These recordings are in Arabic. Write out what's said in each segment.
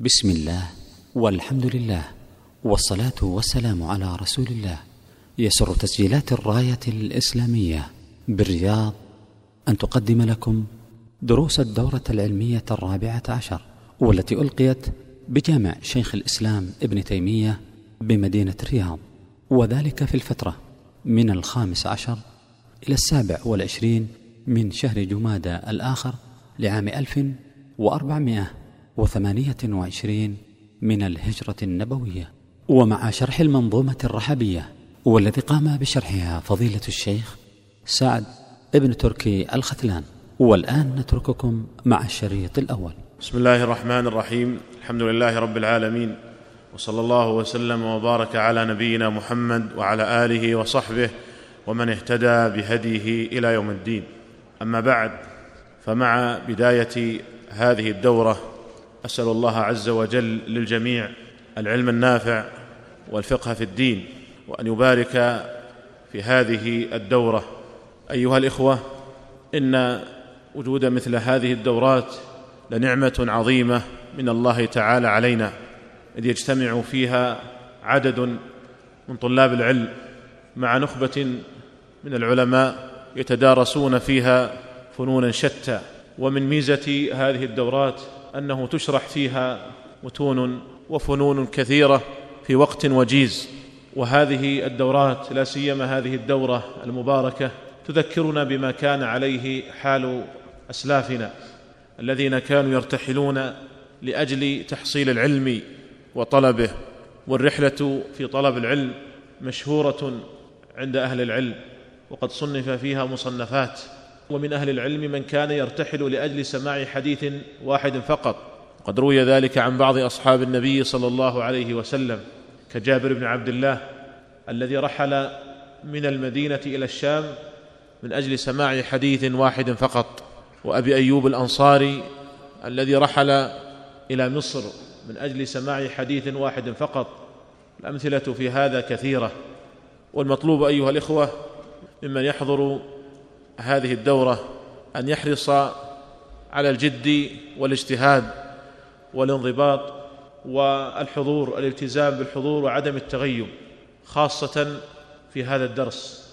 بسم الله والحمد لله والصلاة والسلام على رسول الله. يسر تسجيلات الراية الإسلامية بالرياض. أن تقدم لكم دروس الدورة العلمية الرابعة عشر والتي ألقيت بجامع شيخ الإسلام ابن تيمية بمدينة الرياض. وذلك في الفترة من الخامس عشر إلى السابع والعشرين من شهر جمادى الآخر لعام ألف وأربعمائة وثمانية وعشرين من الهجرة النبوية. ومع شرح المنظومة الرحبية والذي قام بشرحها فضيلة الشيخ سعد ابن تركي الختلان. والآن نترككم مع الشريط الأول. بسم الله الرحمن الرحيم. الحمد لله رب العالمين. وصلى الله وسلم وبارك على نبينا محمد وعلى آله وصحبه ومن اهتدى بهديه إلى يوم الدين. أما بعد فمع بداية هذه الدورة أسأل الله عز وجل للجميع العلم النافع والفقه في الدين وأن يبارك في هذه الدورة. أيها الإخوة إن وجود مثل هذه الدورات لنعمة عظيمة من الله تعالى علينا إذ يجتمع فيها عدد من طلاب العلم مع نخبة من العلماء يتدارسون فيها فنونا شتى. ومن ميزة هذه الدورات أنه تشرح فيها متون وفنون كثيرة في وقت وجيز. وهذه الدورات لا سيما هذه الدورة المباركة تذكرنا بما كان عليه حال أسلافنا الذين كانوا يرتحلون لأجل تحصيل العلم وطلبه. والرحلة في طلب العلم مشهورة عند أهل العلم وقد صنف فيها مصنفات ومن أهل العلم من كان يرتحل لأجل سماع حديث واحد فقط. قد روي ذلك عن بعض أصحاب النبي صلى الله عليه وسلم كجابر بن عبد الله الذي رحل من المدينة إلى الشام من أجل سماع حديث واحد فقط. وأبي أيوب الأنصاري الذي رحل إلى مصر من أجل سماع حديث واحد فقط. الأمثلة في هذا كثيرة. والمطلوب أيها الإخوة ممن يحضر هذه الدورة أن يحرص على الجد والاجتهاد والانضباط والحضور الالتزام بالحضور وعدم التغيب خاصة في هذا الدرس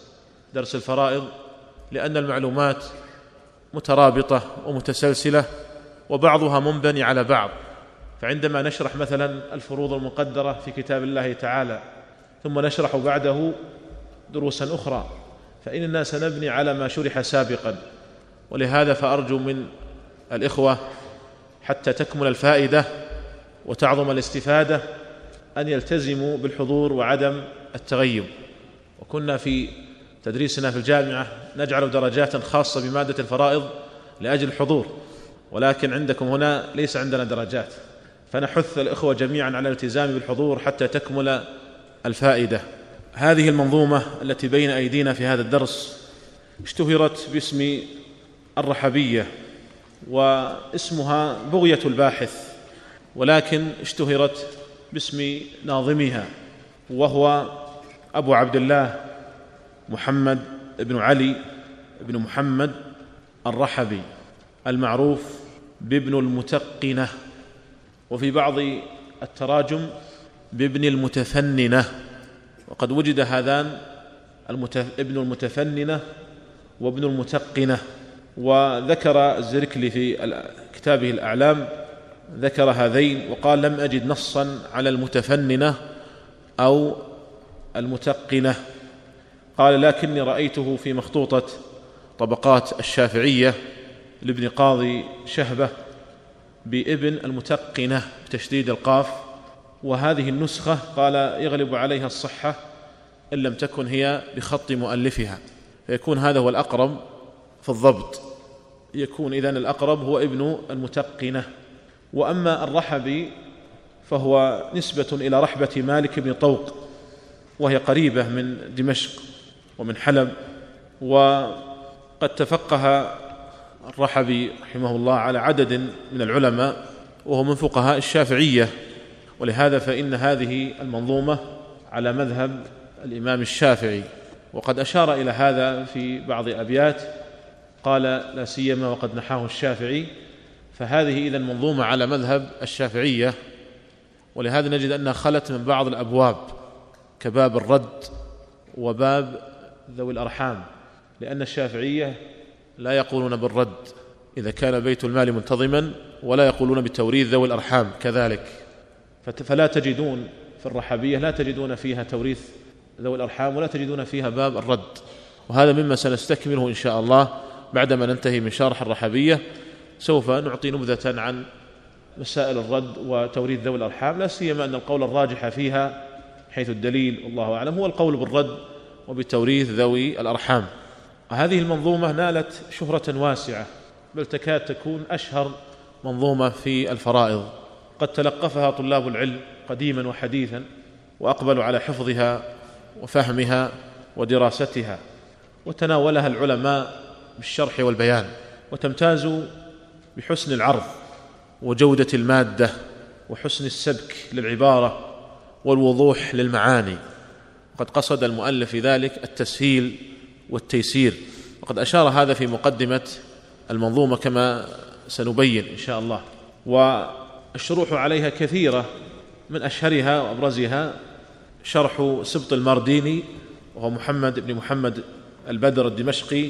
درس الفرائض لأن المعلومات مترابطة ومتسلسلة وبعضها منبني على بعض. فعندما نشرح مثلا الفروض المقدرة في كتاب الله تعالى ثم نشرح بعده دروسا أخرى فإننا سنبني على ما شرح سابقا. ولهذا فأرجو من الإخوة حتى تكمل الفائدة وتعظم الاستفادة أن يلتزموا بالحضور وعدم التغيب. وكنا في تدريسنا في الجامعة نجعل درجات خاصة بمادة الفرائض لأجل الحضور ولكن عندكم هنا ليس عندنا درجات. فنحث الإخوة جميعا على الالتزام بالحضور حتى تكمل الفائدة. هذه المنظومة التي بين أيدينا في هذا الدرس اشتهرت باسم الرحبية واسمها بغية الباحث ولكن اشتهرت باسم ناظمها وهو أبو عبد الله محمد بن علي بن محمد الرحبي المعروف بابن المتقنة وفي بعض التراجم بابن المتفننه وقد وجد هذان المتف... ابن المتفننة وابن المتقنة وذكر الزركلي في كتابه الأعلام ذكر هذين وقال لم أجد نصا على المتفننة أو المتقنة. قال لكني رأيته في مخطوطة طبقات الشافعية لابن قاضي شهبة بابن المتقنة بتشديد القاف وهذه النسخة قال يغلب عليها الصحة إن لم تكن هي بخط مؤلفها فيكون هذا هو الأقرب في الضبط. يكون إذن الأقرب هو ابن المتقنة. وأما الرحبي فهو نسبة إلى رحبة مالك بن طوق وهي قريبة من دمشق ومن حلب. وقد تفقه الرحبي رحمه الله على عدد من العلماء وهو من فقهاء الشافعية. ولهذا فإن هذه المنظومة على مذهب الإمام الشافعي وقد أشار إلى هذا في بعض أبيات قال لا سيما وقد نحاه الشافعي فهذه إذا منظومة على مذهب الشافعية ولهذا نجد أنها خلت من بعض الأبواب كباب الرد وباب ذوي الأرحام لأن الشافعية لا يقولون بالرد إذا كان بيت المال منتظما ولا يقولون بتوريث ذوي الأرحام كذلك. فلا تجدون في الرحبية لا تجدون فيها توريث ذوي الأرحام ولا تجدون فيها باب الرد. وهذا مما سنستكمله إن شاء الله بعدما ننتهي من شرح الرحبية سوف نعطي نبذة عن مسائل الرد وتوريث ذوي الأرحام لا سيما أن القول الراجح فيها حيث الدليل والله أعلم هو القول بالرد وبتوريث ذوي الأرحام. هذه المنظومة نالت شهرة واسعة بل تكاد تكون أشهر منظومة في الفرائض. قد تلقفها طلاب العلم قديما وحديثا وأقبلوا على حفظها وفهمها ودراستها وتناولها العلماء بالشرح والبيان وتمتاز بحسن العرض وجودة المادة وحسن السبك للعبارة والوضوح للمعاني. وقد قصد المؤلف في ذلك التسهيل والتيسير. وقد أشار هذا في مقدمة المنظومة كما سنبين إن شاء الله. والشروح عليها كثيرة من أشهرها وأبرزها شرح سبط المارديني وهو محمد بن محمد البدر الدمشقي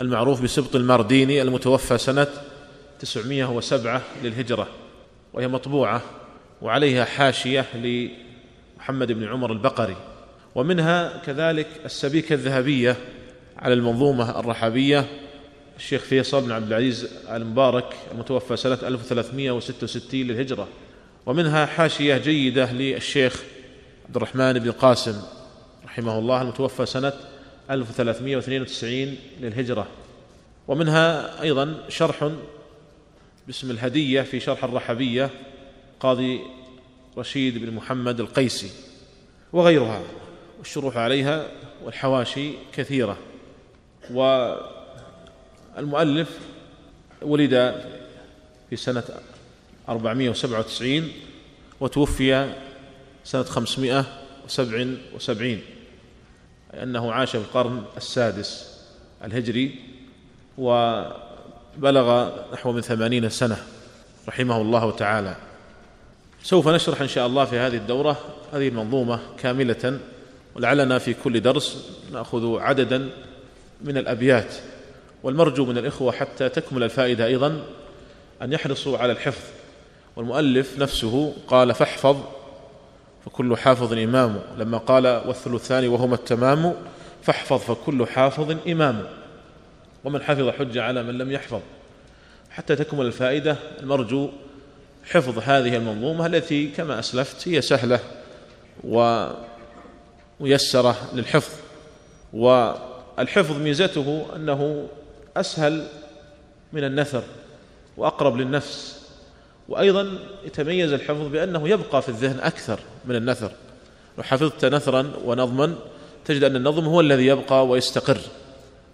المعروف بسبط المارديني المتوفى سنة 907 للهجرة وهي مطبوعة وعليها حاشية لمحمد بن عمر البقري ومنها كذلك السبيكة الذهبية على المنظومة الرحابية الشيخ فيصل بن عبد العزيز المبارك المتوفى سنة 1366 للهجرة ومنها حاشية جيدة للشيخ عبد الرحمن بن القاسم رحمه الله المتوفى سنة 1392 للهجرة ومنها أيضا شرح باسم الهدية في شرح الرحبية قاضي رشيد بن محمد القيسي وغيرها والشروح عليها والحواشي كثيرة والمؤلف ولد في سنة 497 وتوفي سنة 577 أنه عاش في القرن السادس الهجري وبلغ نحو من ثمانين سنة رحمه الله تعالى. سوف نشرح إن شاء الله في هذه الدورة هذه المنظومة كاملة ولعلنا في كل درس نأخذ عددا من الأبيات. والمرجو من الإخوة حتى تكمل الفائدة أيضا أن يحرصوا على الحفظ. والمؤلف نفسه قال فاحفظ. فكل حافظ إمام. لما قال والثلثان وهما التمام فاحفظ. فكل حافظ إمام. ومن حفظ حج على من لم يحفظ. حتى تكمل الفائدة المرجو حفظ هذه المنظومة التي كما أسلفت هي سهلة و ميسرة للحفظ. والحفظ ميزته أنه أسهل من النثر وأقرب للنفس. وأيضا يتميز الحفظ بأنه يبقى في الذهن أكثر من النثر لو حفظت نثرا ونظما تجد أن النظم هو الذي يبقى ويستقر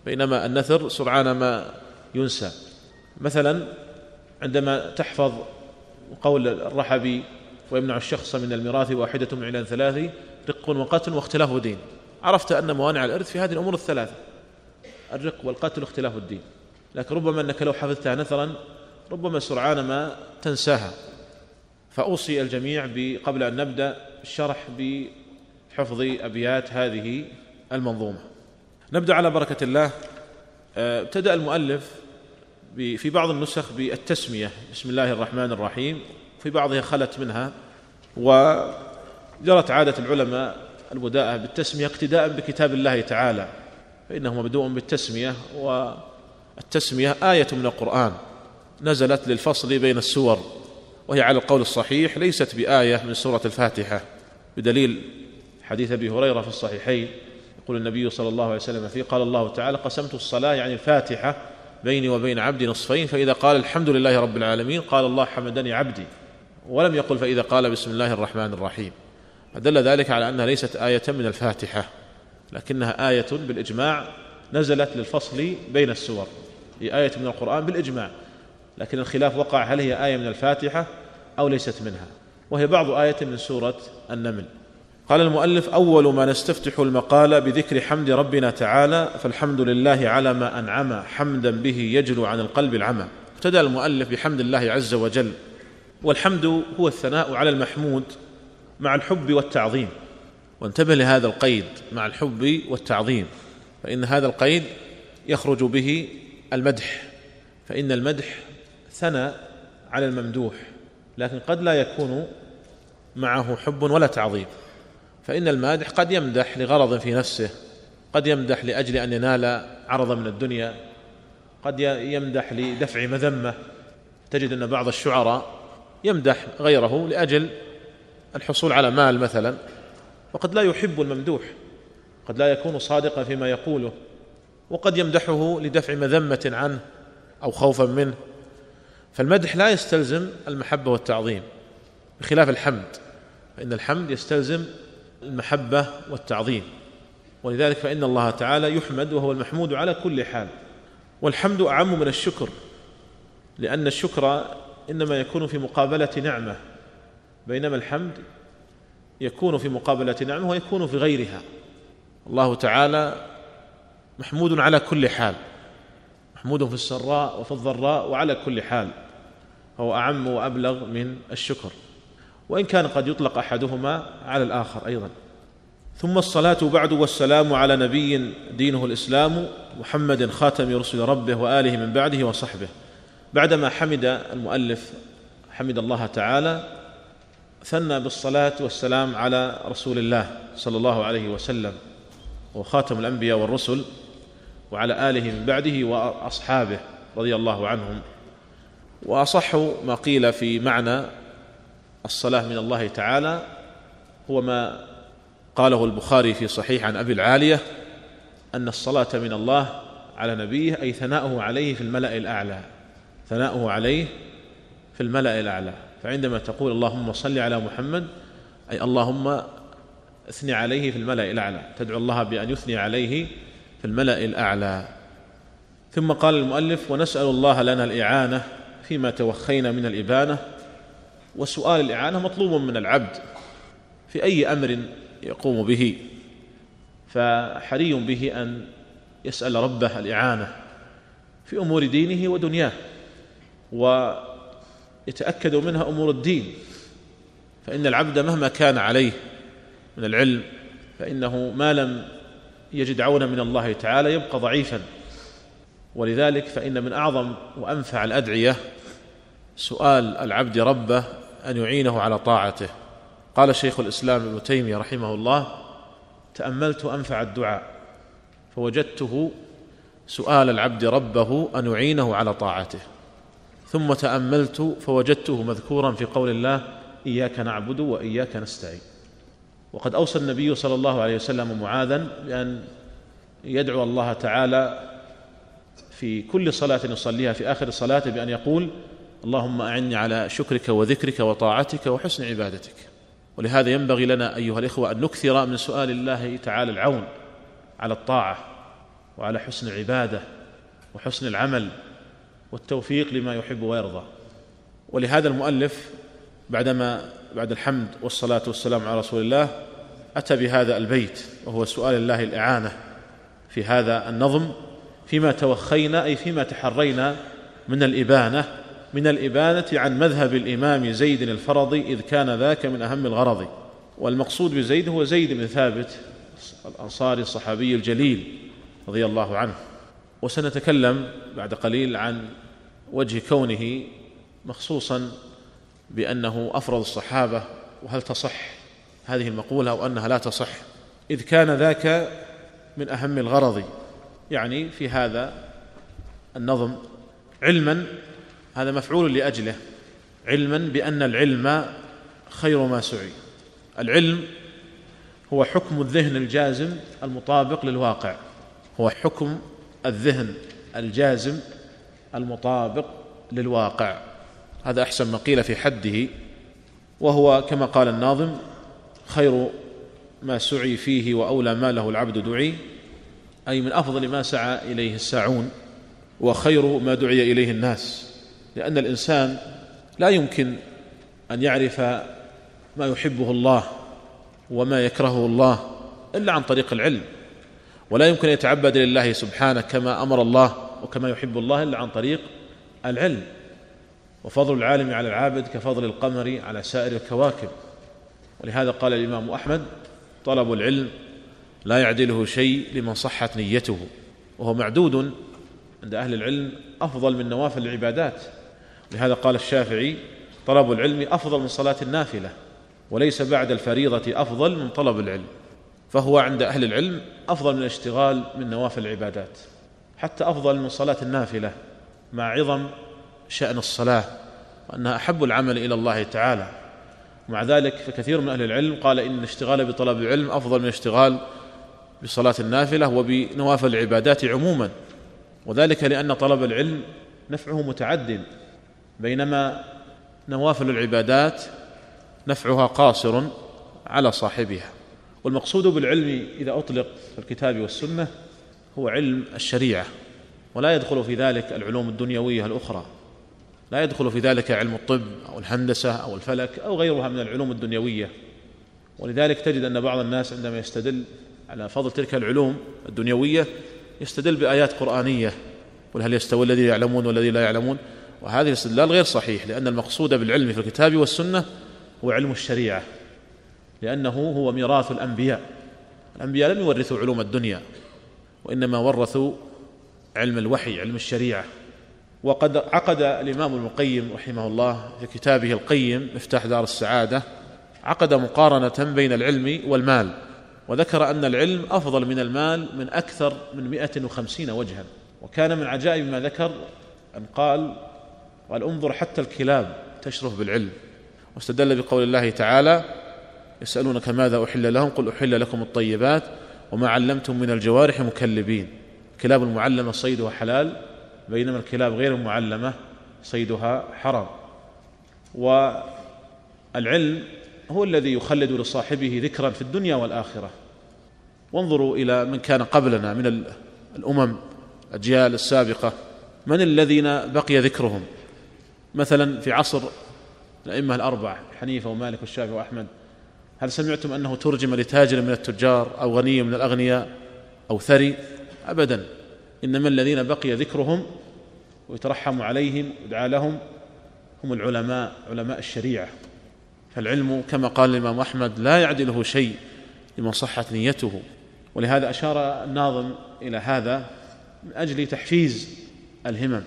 بينما النثر سرعان ما ينسى. مثلا عندما تحفظ قول الرحبي ويمنع الشخص من الميراث واحدة من علان ثلاث رق وقتل واختلاف دين عرفت أن موانع الإرث في هذه الأمور الثلاثة. الرق والقتل واختلاف الدين. لكن ربما أنك لو حفظتها نثرا ربما سرعان ما تنساها. فأوصي الجميع قبل أن نبدأ الشرح بحفظ أبيات هذه المنظومة. نبدأ على بركة الله. آه، ابتدأ المؤلف في بعض النسخ بالتسمية. بسم الله الرحمن الرحيم. في بعضها خلت منها. وجرت عادة العلماء البداءة بالتسمية اقتداء بكتاب الله تعالى. فإنه مبدوء بالتسمية والتسمية آية من القرآن نزلت للفصل بين السور وهي على القول الصحيح ليست بآية من سورة الفاتحة بدليل حديث أبي هريرة في الصحيحين يقول النبي صلى الله عليه وسلم فيه قال الله تعالى قسمت الصلاة يعني الفاتحة بيني وبين عبدي نصفين فإذا قال الحمد لله رب العالمين قال الله حمدني عبدي ولم يقل فإذا قال بسم الله الرحمن الرحيم فدل ذلك على أنها ليست آية من الفاتحة. لكنها آية بالإجماع نزلت للفصل بين السور. هي آية من القرآن بالإجماع لكن الخلاف وقع هل هي آية من الفاتحة أو ليست منها. وهي بعض آية من سورة النمل. قال المؤلف أول ما نستفتح المقال بذكر حمد ربنا تعالى فالحمد لله على ما أنعم حمدا به يجلو عن القلب العمى. ابتدأ المؤلف بحمد الله عز وجل. والحمد هو الثناء على المحمود مع الحب والتعظيم. وانتبه لهذا القيد مع الحب والتعظيم فإن هذا القيد يخرج به المدح فإن المدح ثنى على الممدوح لكن قد لا يكون معه حب ولا تعظيم فإن المادح قد يمدح لغرض في نفسه قد يمدح لأجل أن ينال عرضا من الدنيا قد يمدح لدفع مذمة تجد أن بعض الشعراء يمدح غيره لأجل الحصول على مال مثلا. وقد لا يحب الممدوح قد لا يكون صادقا فيما يقوله وقد يمدحه لدفع مذمة عنه أو خوفا منه. فالمدح لا يستلزم المحبة والتعظيم بخلاف الحمد فإن الحمد يستلزم المحبة والتعظيم. ولذلك فإن الله تعالى يحمد وهو المحمود على كل حال. والحمد أعم من الشكر لأن الشكر إنما يكون في مقابلة نعمة بينما الحمد يكون في مقابلة نعمة ويكون في غيرها. الله تعالى محمود على كل حال. محمود في السراء وفي الضراء وعلى كل حال. هو أعم وأبلغ من الشكر. وإن كان قد يطلق أحدهما على الآخر أيضا. ثم الصلاة بعد والسلام على نبي دينه الإسلام محمد خاتم رسل ربه وآله من بعده وصحبه. بعدما حمد المؤلف حمد الله تعالى ثنى بالصلاة والسلام على رسول الله صلى الله عليه وسلم وخاتم الأنبياء والرسل وعلى آله من بعده وأصحابه رضي الله عنهم. وأصح ما قيل في معنى الصلاة من الله تعالى هو ما قاله البخاري في صحيح عن أبي العالية أن الصلاة من الله على نبيه أي ثناؤه عليه في الملأ الأعلى. ثناؤه عليه في الملأ الأعلى. فعندما تقول اللهم صل على محمد أي اللهم اثني عليه في الملأ الأعلى تدعو الله بأن يثني عليه في الملأ الأعلى. ثم قال المؤلف ونسأل الله لنا الإعانة فيما توخينا من الإبانة. وسؤال الإعانة مطلوب من العبد في أي أمر يقوم به. فحري به أن يسأل ربه الإعانة في أمور دينه ودنياه ويتأكد منها أمور الدين. فإن العبد مهما كان عليه من العلم فإنه ما لم يجد عونا من الله تعالى يبقى ضعيفا. ولذلك فإن من أعظم وأنفع الأدعية سؤال العبد ربه أن يعينه على طاعته. قال شيخ الإسلام ابن تيمية رحمه الله تأملت أنفع الدعاء فوجدته سؤال العبد ربه أن يعينه على طاعته. ثم تأملت فوجدته مذكورا في قول الله إياك نعبد وإياك نستعين. وقد أوصى النبي صلى الله عليه وسلم معاذا بأن يدعو الله تعالى في كل صلاة يصليها في آخر صلاته بأن يقول اللهم أعني على شكرك وذكرك وطاعتك وحسن عبادتك. ولهذا ينبغي لنا أيها الإخوة أن نكثر من سؤال الله تعالى العون على الطاعة وعلى حسن العبادة وحسن العمل والتوفيق لما يحب ويرضى. ولهذا المؤلف بعدما بعد الحمد والصلاة والسلام على رسول الله أتى بهذا البيت وهو سؤال الله الإعانة في هذا النظم فيما توخينا أي فيما تحرينا من الإبانة من الإبانة عن مذهب الإمام زيد الفرضي إذ كان ذاك من أهم الغرض. والمقصود بزيد هو زيد بن ثابت الأنصاري الصحابي الجليل رضي الله عنه. وسنتكلم بعد قليل عن وجه كونه مخصوصا بأنه أفرض الصحابة وهل تصح هذه المقولة أو أنها لا تصح؟ إذ كان ذاك من أهم الغرض. يعني في هذا النظم علما هذا مفعول لأجله علما بأن العلم خير ما سعي. العلم هو حكم الذهن الجازم المطابق للواقع هو حكم الذهن الجازم المطابق للواقع. هذا أحسن ما قيل في حده وهو كما قال الناظم خير ما سعي فيه وأولى ما له العبد دعي أي من أفضل ما سعى إليه الساعون وخير ما دعي إليه الناس. لأن الإنسان لا يمكن أن يعرف ما يحبه الله وما يكرهه الله إلا عن طريق العلم. ولا يمكن أن يتعبد لله سبحانه كما أمر الله وكما يحب الله إلا عن طريق العلم. وفضل العالم على العابد كفضل القمر على سائر الكواكب. ولهذا قال الإمام أحمد طلب العلم لا يعدله شيء لمن صحت نيته وهو معدود عند أهل العلم أفضل من نوافل العبادات. لهذا قال الشافعي طلب العلم أفضل من صلاة النافلة وليس بعد الفريضة أفضل من طلب العلم فهو عند أهل العلم أفضل من الاشتغال من نوافل العبادات. حتى أفضل من صلاة النافلة مع عظم شأن الصلاة وأنها أحب العمل إلى الله تعالى. مع ذلك فكثير من أهل العلم قال إن الاشتغال بطلب العلم أفضل من الاشتغال بصلاة النافلة وبنوافل العبادات عموما. وذلك لأن طلب العلم نفعه متعد بينما نوافل العبادات نفعها قاصر على صاحبها. والمقصود بالعلم إذا أطلق في الكتاب والسنة هو علم الشريعة ولا يدخل في ذلك العلوم الدنيوية الأخرى. لا يدخل في ذلك علم الطب أو الهندسة أو الفلك أو غيرها من العلوم الدنيوية. ولذلك تجد أن بعض الناس عندما يستدل على فضل تلك العلوم الدنيوية يستدل بآيات قرآنية. قل هل يستوي الذين يعلمون والذين لا يعلمون؟ وهذه الاستدلال غير صحيح لأن المقصود بالعلم في الكتاب والسنة هو علم الشريعة لأنه هو ميراث الأنبياء. الأنبياء لم يورثوا علوم الدنيا. وإنما ورثوا علم الوحي علم الشريعة. وقد عقد الإمام القيم رحمه الله في كتابه القيم مفتاح دار السعادة عقد مقارنة بين العلم والمال وذكر أن العلم أفضل من المال من أكثر من مئة وخمسين وجها. وكان من عجائب ما ذكر أن قال قال انظر حتى الكلاب تشرف بالعلم واستدل بقول الله تعالى يسألونك ماذا أحل لهم؟ قل أحل لكم الطيبات وما علمتم من الجوارح مكلبين. الكلاب المعلمة صيدها حلال بينما الكلاب غير المعلمة صيدها حرام. والعلم هو الذي يخلد لصاحبه ذكرا في الدنيا والآخرة. وانظروا إلى من كان قبلنا من الأمم الأجيال السابقة. من الذين بقي ذكرهم؟ مثلا في عصر الأئمة الأربعة حنيفة ومالك والشافعي وأحمد. هل سمعتم أنه ترجم لتاجر من التجار أو غني من الأغنياء أو ثري؟ أبدا. إنما الذين بقي ذكرهم ويترحم عليهم ويدعى لهم هم العلماء علماء الشريعة. فالعلم كما قال الإمام أحمد لا يعدله شيء لمن صحت نيته. ولهذا أشار الناظم إلى هذا من أجل تحفيز الهمم.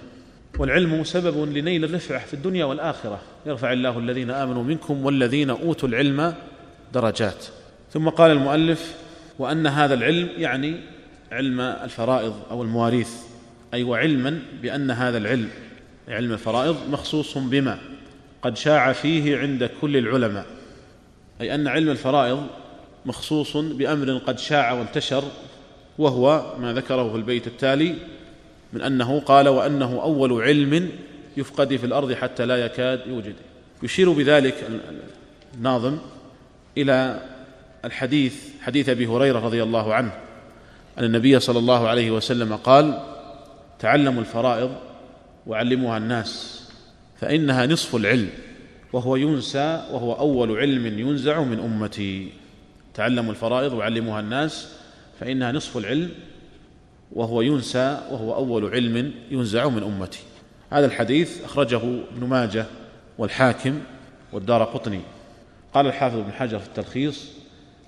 والعلم سبب لنيل الرفعة في الدنيا والآخرة. يرفع الله الذين آمنوا منكم والذين أوتوا العلم درجات. ثم قال المؤلف وأن هذا العلم يعني علم الفرائض أو المواريث. أي وعلما بأن هذا العلم علم الفرائض مخصوص بما قد شاع فيه عند كل العلماء. أي أن علم الفرائض مخصوص بأمر قد شاع وانتشر وهو ما ذكره في البيت التالي من أنه قال وأنه أول علم يفقد في الأرض حتى لا يكاد يوجد. يشير بذلك الناظم إلى الحديث حديث أبي هريرة رضي الله عنه أن النبي صلى الله عليه وسلم قال تعلموا الفرائض وعلموها الناس فإنها نصف العلم وهو ينسى وهو أول علم ينزع من أمتي. تعلموا الفرائض وعلموها الناس فإنها نصف العلم وهو ينسى وهو أول علم ينزع من أمتي. هذا الحديث أخرجه ابن ماجه والحاكم والدار قطني. قال الحافظ بن حجر في التلخيص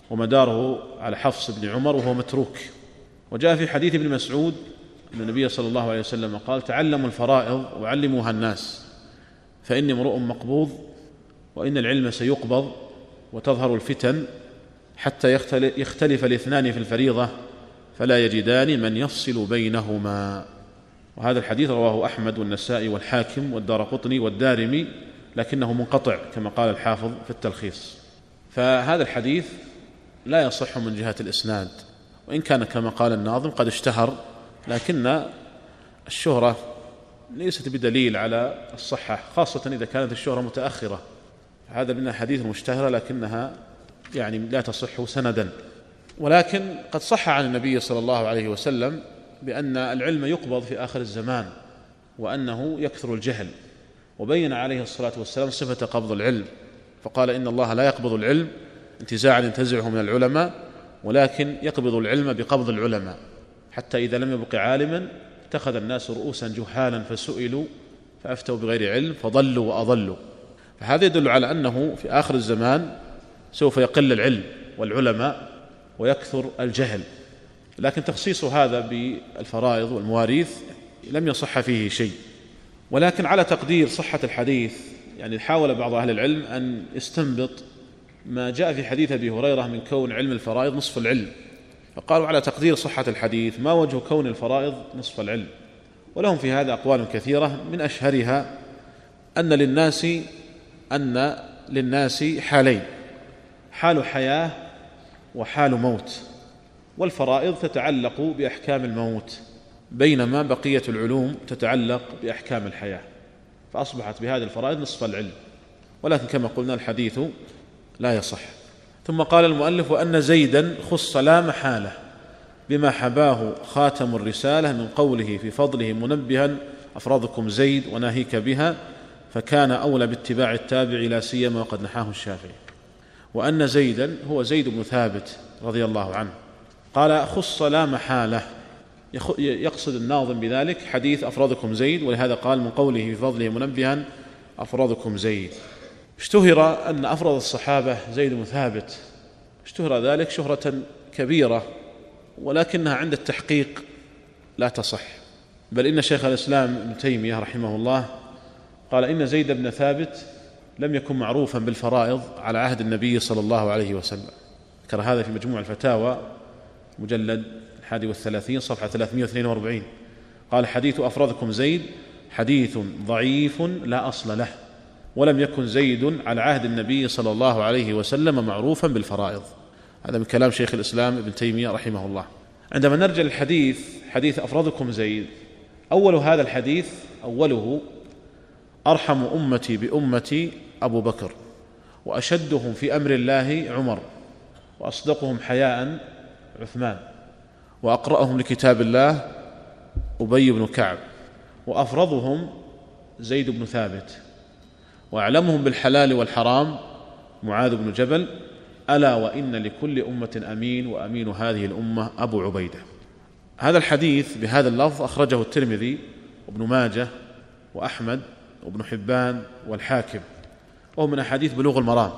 ومداره على حفص بن عمر وهو متروك. وجاء في حديث ابن مسعود أن النبي صلى الله عليه وسلم قال تعلموا الفرائض وعلموها الناس فإني امرؤ مقبوض وإن العلم سيقبض وتظهر الفتن حتى يختلف الاثنان في الفريضة فلا يجدان من يفصل بينهما. وهذا الحديث رواه أحمد والنسائي والحاكم والدار قطني والدارمي لكنه منقطع كما قال الحافظ في التلخيص. فهذا الحديث لا يصح من جهة الإسناد وإن كان كما قال الناظم قد اشتهر لكن الشهرة ليست بدليل على الصحة خاصة إذا كانت الشهرة متأخرة. هذا من الحديث المشتهرة لكنها يعني لا تصح سندا. ولكن قد صح عن النبي صلى الله عليه وسلم بأن العلم يقبض في آخر الزمان وأنه يكثر الجهل. وبين عليه الصلاة والسلام صفة قبض العلم فقال إن الله لا يقبض العلم انتزاعا ينتزعه من العلماء ولكن يقبض العلم بقبض العلماء حتى إذا لم يبق عالما اتخذ الناس رؤوسا جهالا فسئلوا فأفتوا بغير علم فضلوا وأضلوا. فهذا يدل على أنه في آخر الزمان سوف يقل العلم والعلماء ويكثر الجهل. لكن تخصيص هذا بالفرائض والمواريث لم يصح فيه شيء. ولكن على تقدير صحة الحديث يعني حاول بعض أهل العلم أن يستنبط ما جاء في حديث أبي هريرة من كون علم الفرائض نصف العلم. فقالوا على تقدير صحة الحديث ما وجه كون الفرائض نصف العلم؟ ولهم في هذا أقوال كثيرة من أشهرها أن للناس أن للناس حالين حال حياة وحال موت. والفرائض تتعلق بأحكام الموت. بينما بقية العلوم تتعلق بأحكام الحياة فأصبحت بهذه الفرائض نصف العلم. ولكن كما قلنا الحديث لا يصح. ثم قال المؤلف وأن زيدا خص لا محالة بما حباه خاتم الرسالة من قوله في فضله منبها أفرادكم زيد وناهيك بها فكان أولى باتباع التابع لا سيما وقد نحاه الشافعي. وأن زيدا هو زيد بن ثابت رضي الله عنه. قال خص لا محالة يقصد الناظم بذلك حديث أفرادكم زيد ولهذا قال من قوله في فضله منبها أفرادكم زيد اشتهر أن أفرض الصحابة زيد بن ثابت. اشتهر ذلك شهرة كبيرة ولكنها عند التحقيق لا تصح. بل إن شيخ الإسلام ابن تيمية رحمه الله قال إن زيد بن ثابت لم يكن معروفا بالفرائض على عهد النبي صلى الله عليه وسلم. ذكر هذا في مجموع الفتاوى مجلد الحادي والثلاثين صفحة 342 قال حديث أفرادكم زيد حديث ضعيف لا أصل له ولم يكن زيد على عهد النبي صلى الله عليه وسلم معروفا بالفرائض. هذا من كلام شيخ الإسلام ابن تيمية رحمه الله. عندما نرجع للحديث حديث أفرادكم زيد أول هذا الحديث أوله أرحم أمتي بأمتي أبو بكر وأشدهم في أمر الله عمر وأصدقهم حياء عثمان. وأقرأهم لكتاب الله أبي بن كعب وأفرضهم زيد بن ثابت وأعلمهم بالحلال والحرام معاذ بن جبل ألا وإن لكل أمة أمين وأمين هذه الأمة أبو عبيدة. هذا الحديث بهذا اللفظ أخرجه الترمذي وابن ماجه وأحمد وابن حبان والحاكم وهو من أحاديث بلوغ المرام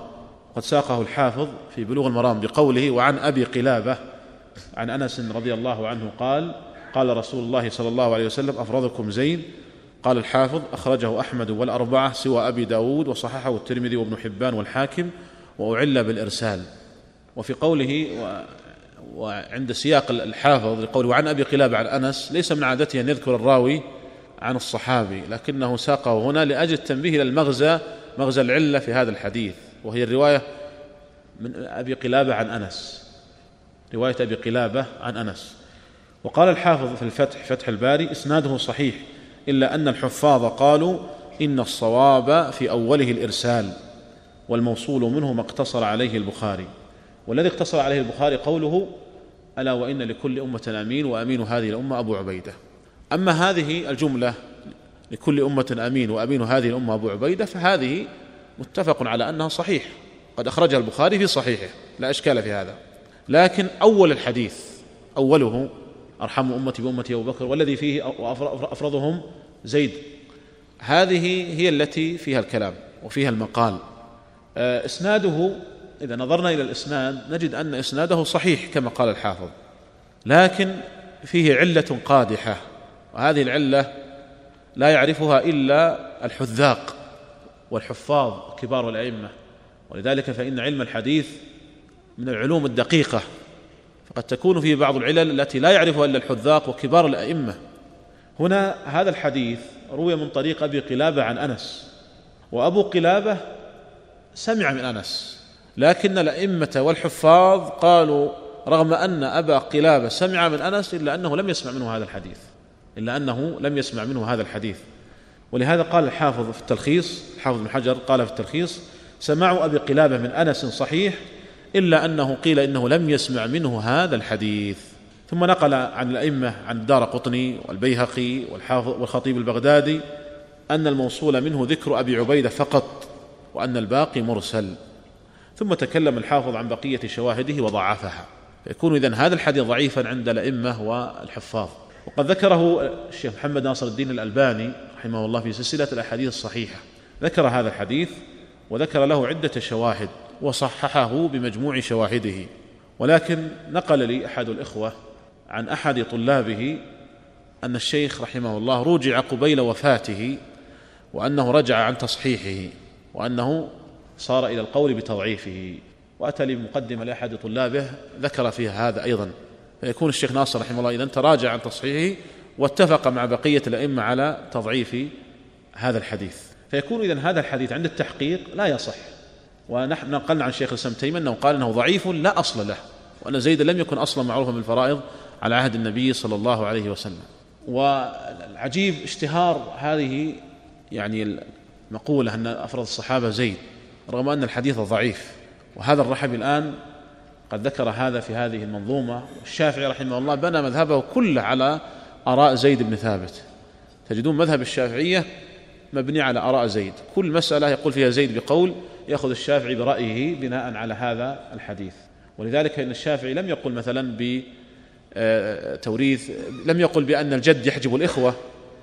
قد ساقه الحافظ في بلوغ المرام بقوله وعن أبي قلابة عن أنس رضي الله عنه قال قال رسول الله صلى الله عليه وسلم أفرضكم زين؟ قال الحافظ أخرجه أحمد والأربعة سوى أبي داود وصححه الترمذي وابن حبان والحاكم وأعل بالإرسال. وفي قوله و وعند سياق الحافظ لقوله وعن أبي قلابة عن أنس ليس من عادته أن يذكر الراوي عن الصحابي لكنه ساقه هنا لأجل التنبيه إلى المغزى مغزى العلة في هذا الحديث وهي الرواية من أبي قلابة عن أنس. رواية أبي قلابة عن أنس. وقال الحافظ في الفتح فتح الباري إسناده صحيح إلا أن الحفاظ قالوا إن الصواب في أوله الإرسال والموصول منه ما اقتصر عليه البخاري. والذي اقتصر عليه البخاري قوله ألا وإن لكل أمة آمين وأمين هذه الأمة أبو عبيدة. أما هذه الجملة لكل أمة آمين وأمين هذه الأمة أبو عبيدة فهذه متفق على أنها صحيح. قد أخرجها البخاري في صحيحه لا إشكال في هذا. لكن أول الحديث أوله أرحم أمتي بأمتي أبو بكر والذي فيه أفرضهم زيد. هذه هي التي فيها الكلام وفيها المقال. آه، إسناده إذا نظرنا إلى الإسناد نجد أن إسناده صحيح كما قال الحافظ لكن فيه علة قادحة وهذه العلة لا يعرفها إلا الحذاق والحفاظ كبار الأئمة. ولذلك فإن علم الحديث من العلوم الدقيقة. فقد تكون فيه بعض العلل التي لا يعرفها إلا الحذاق وكبار الأئمة. هنا هذا الحديث روي من طريق أبي قلابة عن أنس وأبو قلابة سمع من أنس لكن الأئمة والحفاظ قالوا رغم أن أبا قلابة سمع من أنس إلا أنه لم يسمع منه هذا الحديث إلا أنه لم يسمع منه هذا الحديث. ولهذا قال الحافظ في التلخيص الحافظ بن حجر قال في التلخيص سماع أبي قلابة من أنس صحيح إلا أنه قيل إنه لم يسمع منه هذا الحديث. ثم نقل عن الأئمة عن الدار قطني والبيهقي والحافظ والخطيب البغدادي أن الموصول منه ذكر أبي عبيدة فقط وأن الباقي مرسل. ثم تكلم الحافظ عن بقية شواهده وضعفها. فيكون إذن هذا الحديث ضعيفا عند الأئمة والحفاظ. وقد ذكره الشيخ محمد ناصر الدين الألباني رحمه الله في سلسلة الأحاديث الصحيحة. ذكر هذا الحديث وذكر له عدة شواهد. وصححه بمجموع شواهده. ولكن نقل لي أحد الإخوة عن أحد طلابه أن الشيخ رحمه الله رجع قبيل وفاته وأنه رجع عن تصحيحه وأنه صار إلى القول بتضعيفه. وأتى لي بمقدمة لأحد طلابه ذكر فيها هذا أيضا. فيكون الشيخ ناصر رحمه الله إذا تراجع عن تصحيحه واتفق مع بقية الأئمة على تضعيف هذا الحديث. فيكون إذا هذا الحديث عند التحقيق لا يصح. ونحن نقلنا عن شيخ الإسلام تيمية أنه قال أنه ضعيف لا أصل له وأن زيد لم يكن أصلا معروفا بالفرائض على عهد النبي صلى الله عليه وسلم. والعجيب اشتهار هذه يعني المقولة أن أفرض الصحابة زيد رغم أن الحديث ضعيف. وهذا الرحبي الآن قد ذكر هذا في هذه المنظومة. والشافعي رحمه الله بنى مذهبه كله على آراء زيد بن ثابت. تجدون مذهب الشافعية مبني على آراء زيد. كل مسألة يقول فيها زيد بقول يأخذ الشافعي برأيه بناء على هذا الحديث. ولذلك إن الشافعي لم يقل مثلا بتوريث لم يقل بأن الجد يحجب الإخوة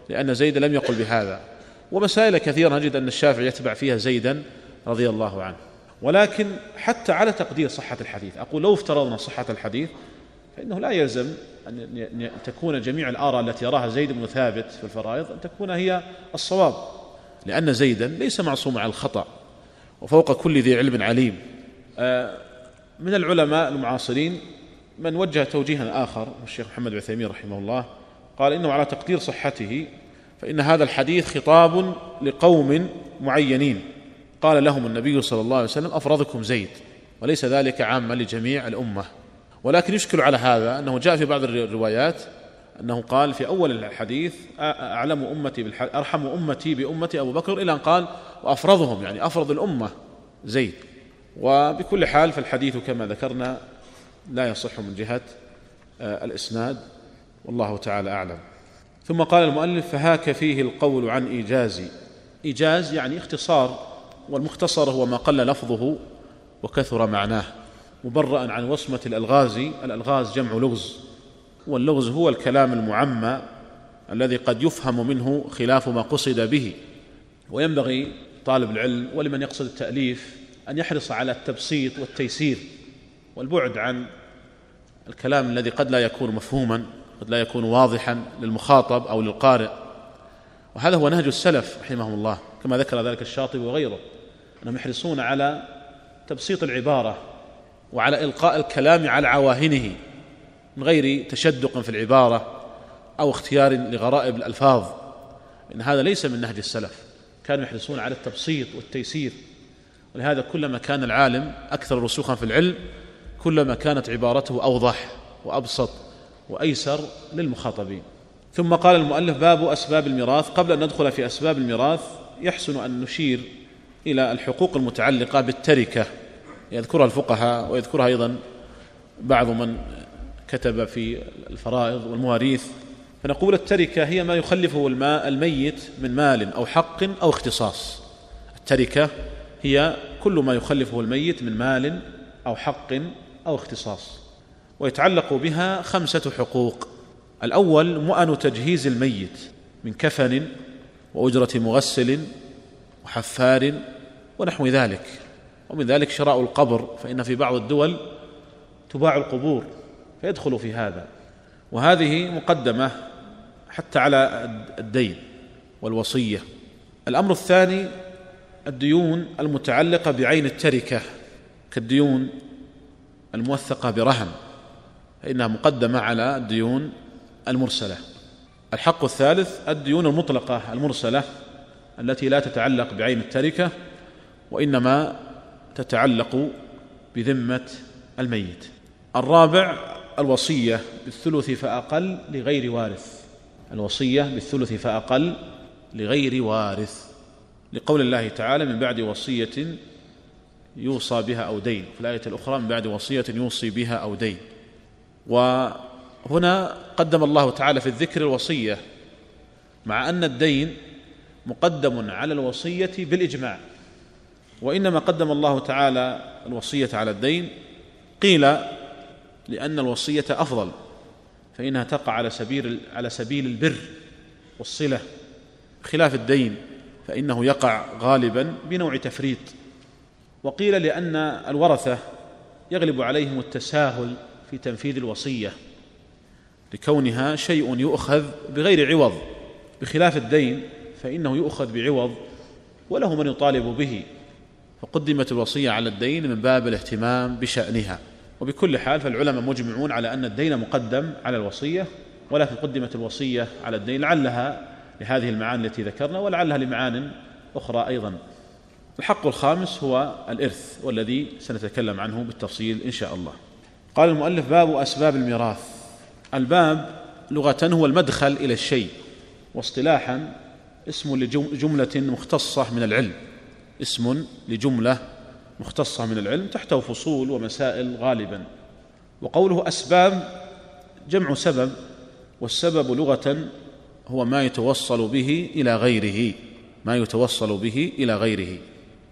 لأن زيد لم يقل بهذا. ومسائل كثيرة نجد أن الشافعي يتبع فيها زيدا رضي الله عنه. ولكن حتى على تقدير صحة الحديث أقول لو افترضنا صحة الحديث فإنه لا يلزم أن تكون جميع الآراء التي يراها زيد بن ثابت في الفرائض أن تكون هي الصواب. لأن زيدا ليس معصوما على الخطأ. وفوق كل ذي علم عليم. آه، من العلماء المعاصرين من وجه توجيها آخر الشيخ محمد عثيمين رحمه الله قال إنه على تقدير صحته فإن هذا الحديث خطاب لقوم معينين. قال لهم النبي صلى الله عليه وسلم أفرضكم زيد وليس ذلك عاما لجميع الأمة. ولكن يشكل على هذا أنه جاء في بعض الروايات أنه قال في أول الحديث أعلم أمتي أرحم أمتي بأمتي أبو بكر إلى أن قال وأفرضهم يعني أفرض الأمة زيد. وبكل حال فالحديث كما ذكرنا لا يصح من جهة الإسناد. والله تعالى أعلم. ثم قال المؤلف فهاك فيه القول عن إيجاز. إيجاز يعني اختصار والمختصر هو ما قل لفظه وكثر معناه مبرأ عن وصمة الألغاز. الألغاز جمع لغز. واللغز هو الكلام المعمى الذي قد يفهم منه خلاف ما قصد به. وينبغي طالب العلم ولمن يقصد التأليف أن يحرص على التبسيط والتيسير والبعد عن الكلام الذي قد لا يكون مفهوما قد لا يكون واضحا للمخاطب أو للقارئ. وهذا هو نهج السلف رحمهم الله كما ذكر ذلك الشاطبي وغيره أنهم يحرصون على تبسيط العبارة وعلى إلقاء الكلام على عواهنه. من غير تشدق في العبارة أو اختيار لغرائب الألفاظ إن هذا ليس من نهج السلف. كانوا يحرصون على التبسيط والتيسير. ولهذا كلما كان العالم أكثر رسوخا في العلم كلما كانت عبارته أوضح وأبسط وأيسر للمخاطبين. ثم قال المؤلف باب أسباب الميراث. قبل أن ندخل في أسباب الميراث يحسن أن نشير إلى الحقوق المتعلقة بالتركة. يذكرها الفقهاء ويذكرها أيضا بعض من كتب في الفرائض والمواريث. فنقول التركة هي ما يخلفه الماء الميت من مال أو حق أو اختصاص. التركة هي كل ما يخلفه الميت من مال أو حق أو اختصاص. ويتعلق بها خمسة حقوق. الأول مؤن تجهيز الميت من كفن وأجرة مغسل وحفار ونحو ذلك. ومن ذلك شراء القبر فإن في بعض الدول تباع القبور. فيدخل في هذا. وهذه مقدمة حتى على الدين والوصية. الأمر الثاني الديون المتعلقة بعين التركة كالديون الموثقة برهن فإنها مقدمة على الديون المرسلة. الحق الثالث الديون المطلقة المرسلة التي لا تتعلق بعين التركة وإنما تتعلق بذمة الميت. الرابع الوصية بالثلث فأقل لغير وارث. الوصية بالثلث فأقل لغير وارث. لقول الله تعالى من بعد وصية يوصى بها أو دين. في الآية الأخرى من بعد وصية يوصي بها أو دين. وهنا قدم الله تعالى في الذكر الوصية مع أن الدين مقدم على الوصية بالإجماع. وإنما قدم الله تعالى الوصية على الدين. قيل لأن الوصية أفضل فإنها تقع على سبيل على سبيل البر والصلة خلاف الدين فإنه يقع غالبا بنوع تفريط. وقيل لأن الورثة يغلب عليهم التساهل في تنفيذ الوصية لكونها شيء يؤخذ بغير عوض. بخلاف الدين فإنه يؤخذ بعوض وله من يطالب به. فقدمت الوصية على الدين من باب الاهتمام بشأنها. وبكل حال فالعلماء مجمعون على أن الدين مقدم على الوصية ولكن قدمت الوصية على الدين لعلها لهذه المعاني التي ذكرنا ولعلها لمعان أخرى أيضا. الحق الخامس هو الإرث والذي سنتكلم عنه بالتفصيل إن شاء الله. قال المؤلف باب أسباب الميراث. الباب لغة هو المدخل إلى الشيء واصطلاحا اسم لجمله مختصة من العلم اسم لجملة مختصة من العلم تحته فصول ومسائل غالبا. وقوله أسباب جمع سبب والسبب لغة هو ما يتوصل به إلى غيره ما يتوصل به إلى غيره.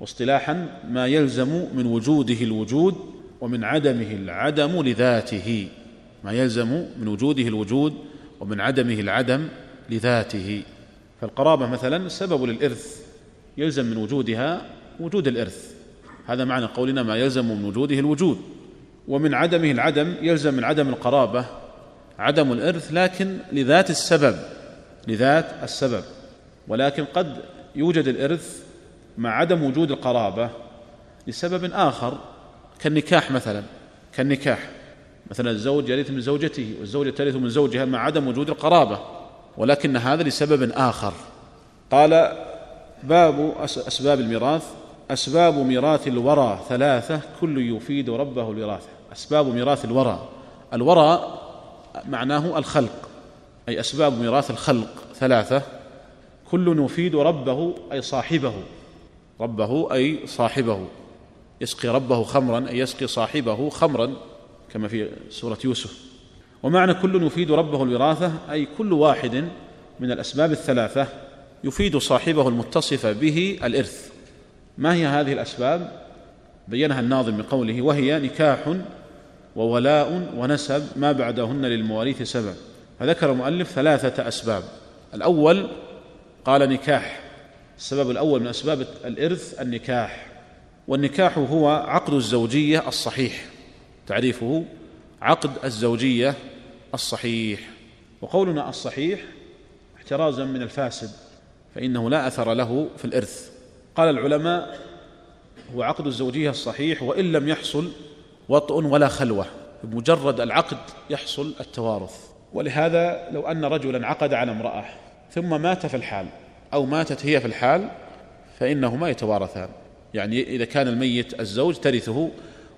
واصطلاحا ما يلزم من وجوده الوجود ومن عدمه العدم لذاته. ما يلزم من وجوده الوجود ومن عدمه العدم لذاته. فالقرابة مثلا سبب للإرث يلزم من وجودها وجود الإرث. هذا معنى قولنا ما يلزم من وجوده الوجود ومن عدمه العدم يلزم من عدم القرابة عدم الإرث لكن لذات السبب لذات السبب. ولكن قد يوجد الإرث مع عدم وجود القرابة لسبب آخر كالنكاح مثلا كالنكاح. مثلا الزوج يرث من زوجته والزوجة ترث من زوجها مع عدم وجود القرابة ولكن هذا لسبب آخر. قال باب أسباب الميراث أسباب ميراث الورى ثلاثة كل يفيد ربه الوراثه أسباب ميراث الورى. الورى معناه الخلق أي أسباب ميراث الخلق ثلاثة. كل يفيد ربه أي صاحبه. ربه أي صاحبه. يسقي ربه خمرا أي يسقي صاحبه خمرا كما في سورة يوسف. ومعنى كل يفيد ربه الوراثه أي كل واحد من الأسباب الثلاثة يفيد صاحبه المتصف به الإرث. ما هي هذه الأسباب؟ بينها الناظم بقوله وهي نكاح وولاء ونسب ما بعدهن للمواريث سبب. فذكر المؤلف ثلاثة أسباب. الأول قال نكاح. السبب الأول من أسباب الإرث النكاح. والنكاح هو عقد الزوجية الصحيح. تعريفه عقد الزوجية الصحيح. وقولنا الصحيح احترازا من الفاسد فإنه لا أثر له في الإرث. قال العلماء هو عقد الزوجية الصحيح وإن لم يحصل وطء ولا خلوة بمجرد العقد يحصل التوارث. ولهذا لو أن رجلا عقد على امرأة ثم مات في الحال أو ماتت هي في الحال فإنهما يتوارثان. يعني إذا كان الميت الزوج ترثه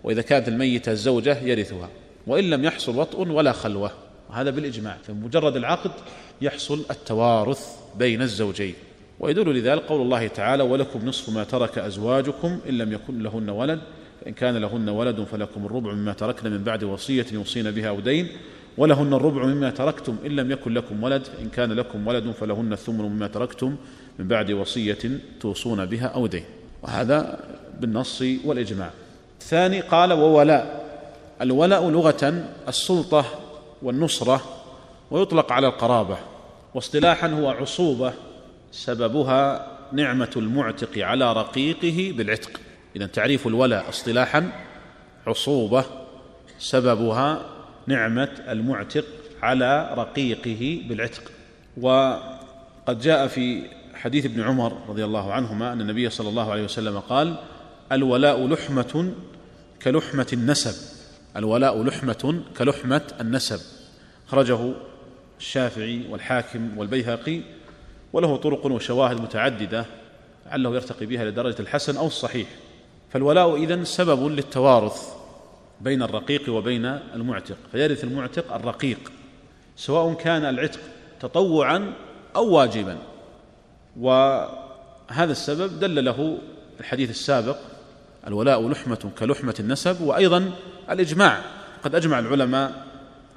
وإذا كانت الميتة الزوجة يرثها. وإن لم يحصل وطء ولا خلوة. وهذا بالإجماع فمجرد العقد يحصل التوارث بين الزوجين. ويدل لذلك قول الله تعالى ولكم نصف ما ترك أزواجكم إن لم يكن لهن ولد فإن كان لهن ولد فلكم الربع مما تركن من بعد وصية يوصين بها أو دين ولهن الربع مما تركتم إن لم يكن لكم ولد فإن كان لكم ولد فلهن الثمن مما تركتم من بعد وصية توصون بها أو دين. وهذا بالنص والإجماع. الثاني قال وولاء. الولاء لغة السلطة والنصرة ويطلق على القرابة واصطلاحا هو عصوبة سببها نعمة المعتق على رقيقه بالعتق. إذا تعريف الولاء اصطلاحا عصوبة سببها نعمة المعتق على رقيقه بالعتق. وقد جاء في حديث ابن عمر رضي الله عنهما أن النبي صلى الله عليه وسلم قال الولاء لحمة كلحمة النسب. الولاء لحمة كلحمة النسب. خرجه الشافعي والحاكم والبيهقي وله طرق وشواهد متعددة لعله يرتقي بها لدرجة الحسن أو الصحيح. فالولاء اذن سبب للتوارث بين الرقيق وبين المعتق فيرث المعتق الرقيق سواء كان العتق تطوعا أو واجبا. وهذا السبب دل له الحديث السابق الولاء لحمة كلحمة النسب وأيضا الإجماع قد أجمع العلماء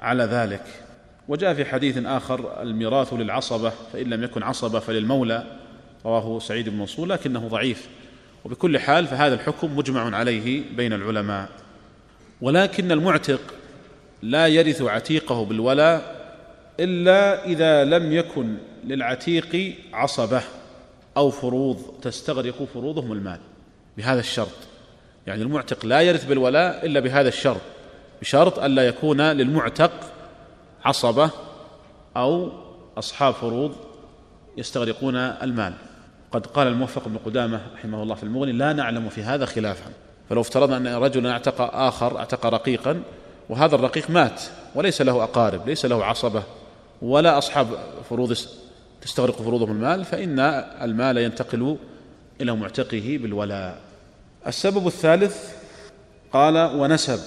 على ذلك. وجاء في حديث آخر الميراث للعصبة فإن لم يكن عصبة فللمولى رواه سعيد بن منصور لكنه ضعيف. وبكل حال فهذا الحكم مجمع عليه بين العلماء. ولكن المعتق لا يرث عتيقه بالولاء إلا إذا لم يكن للعتيق عصبة أو فروض تستغرق فروضهم المال بهذا الشرط. يعني المعتق لا يرث بالولاء إلا بهذا الشرط بشرط ألا يكون للمعتق عصبة أو أصحاب فروض يستغرقون المال. قد قال الموفق بن قدامة رحمه الله في المغني لا نعلم في هذا خلافا. فلو افترضنا أن رجلا اعتق آخر اعتق رقيقا وهذا الرقيق مات وليس له أقارب ليس له عصبة ولا أصحاب فروض تستغرق فروضهم المال فإن المال ينتقل إلى معتقه بالولاء. السبب الثالث قال ونسب.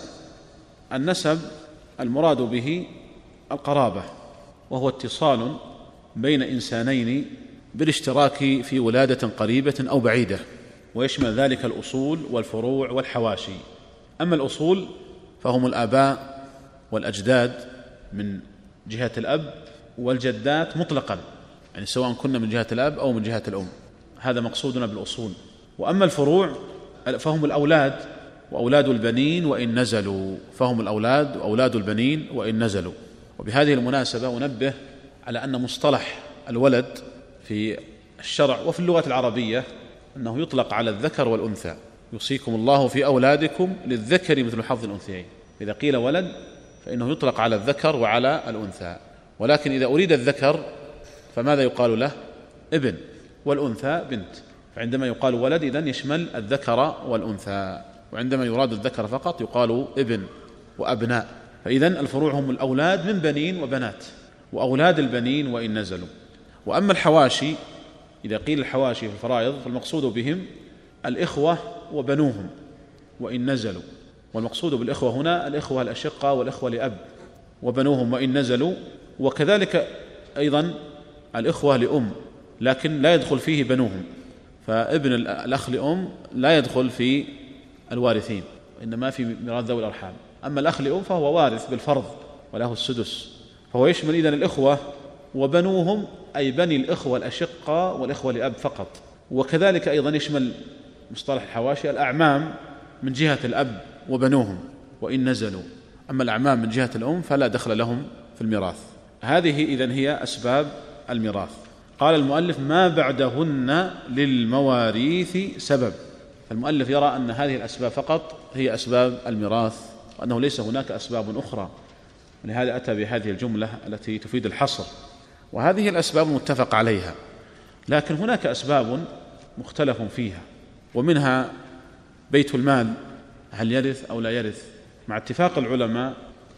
النسب المراد به القرابة وهو اتصال بين إنسانين بالاشتراك في ولادة قريبة أو بعيدة ويشمل ذلك الأصول والفروع والحواشي. أما الأصول فهم الآباء والأجداد من جهة الأب والجدات مطلقا يعني سواء كنا من جهة الأب أو من جهة الأم. هذا مقصودنا بالأصول. وأما الفروع فهم الأولاد وأولاد البنين وإن نزلوا. فهم الأولاد وأولاد البنين وإن نزلوا. وبهذه المناسبة أنبه على أن مصطلح الولد في الشرع وفي اللغة العربية أنه يطلق على الذكر والأنثى. يوصيكم الله في أولادكم للذكر مثل حظ الأنثيين. إذا قيل ولد فإنه يطلق على الذكر وعلى الأنثى. ولكن إذا أريد الذكر فماذا يقال له؟ ابن. والأنثى بنت. فعندما يقال ولد إذن يشمل الذكر والأنثى. وعندما يراد الذكر فقط يقال ابن وأبناء. فإذا الفروع هم الأولاد من بنين وبنات وأولاد البنين وإن نزلوا. وأما الحواشي إذا قيل الحواشي في الفرائض فالمقصود بهم الإخوة وبنوهم وإن نزلوا. والمقصود بالإخوة هنا الإخوة الأشقة والإخوة لأب وبنوهم وإن نزلوا. وكذلك أيضا الإخوة لأم لكن لا يدخل فيه بنوهم. فابن الأخ لأم لا يدخل في الوارثين إنما في ميراث ذوي الأرحام. أما الأخ لأم فهو وارث بالفرض وله السدس. فهو يشمل إذن الإخوة وبنوهم أي بني الإخوة الأشقاء والإخوة لأب فقط. وكذلك أيضا يشمل مصطلح الحواشي الأعمام من جهة الأب وبنوهم وإن نزلوا. أما الأعمام من جهة الأم فلا دخل لهم في الميراث. هذه إذن هي أسباب الميراث. قال المؤلف ما بعدهن للمواريث سبب. فالمؤلف يرى أن هذه الأسباب فقط هي أسباب الميراث وأنه ليس هناك أسباب أخرى. ولهذا أتى بهذه الجملة التي تفيد الحصر. وهذه الأسباب متفق عليها. لكن هناك أسباب مختلف فيها. ومنها بيت المال. هل يرث أو لا يرث؟ مع اتفاق العلماء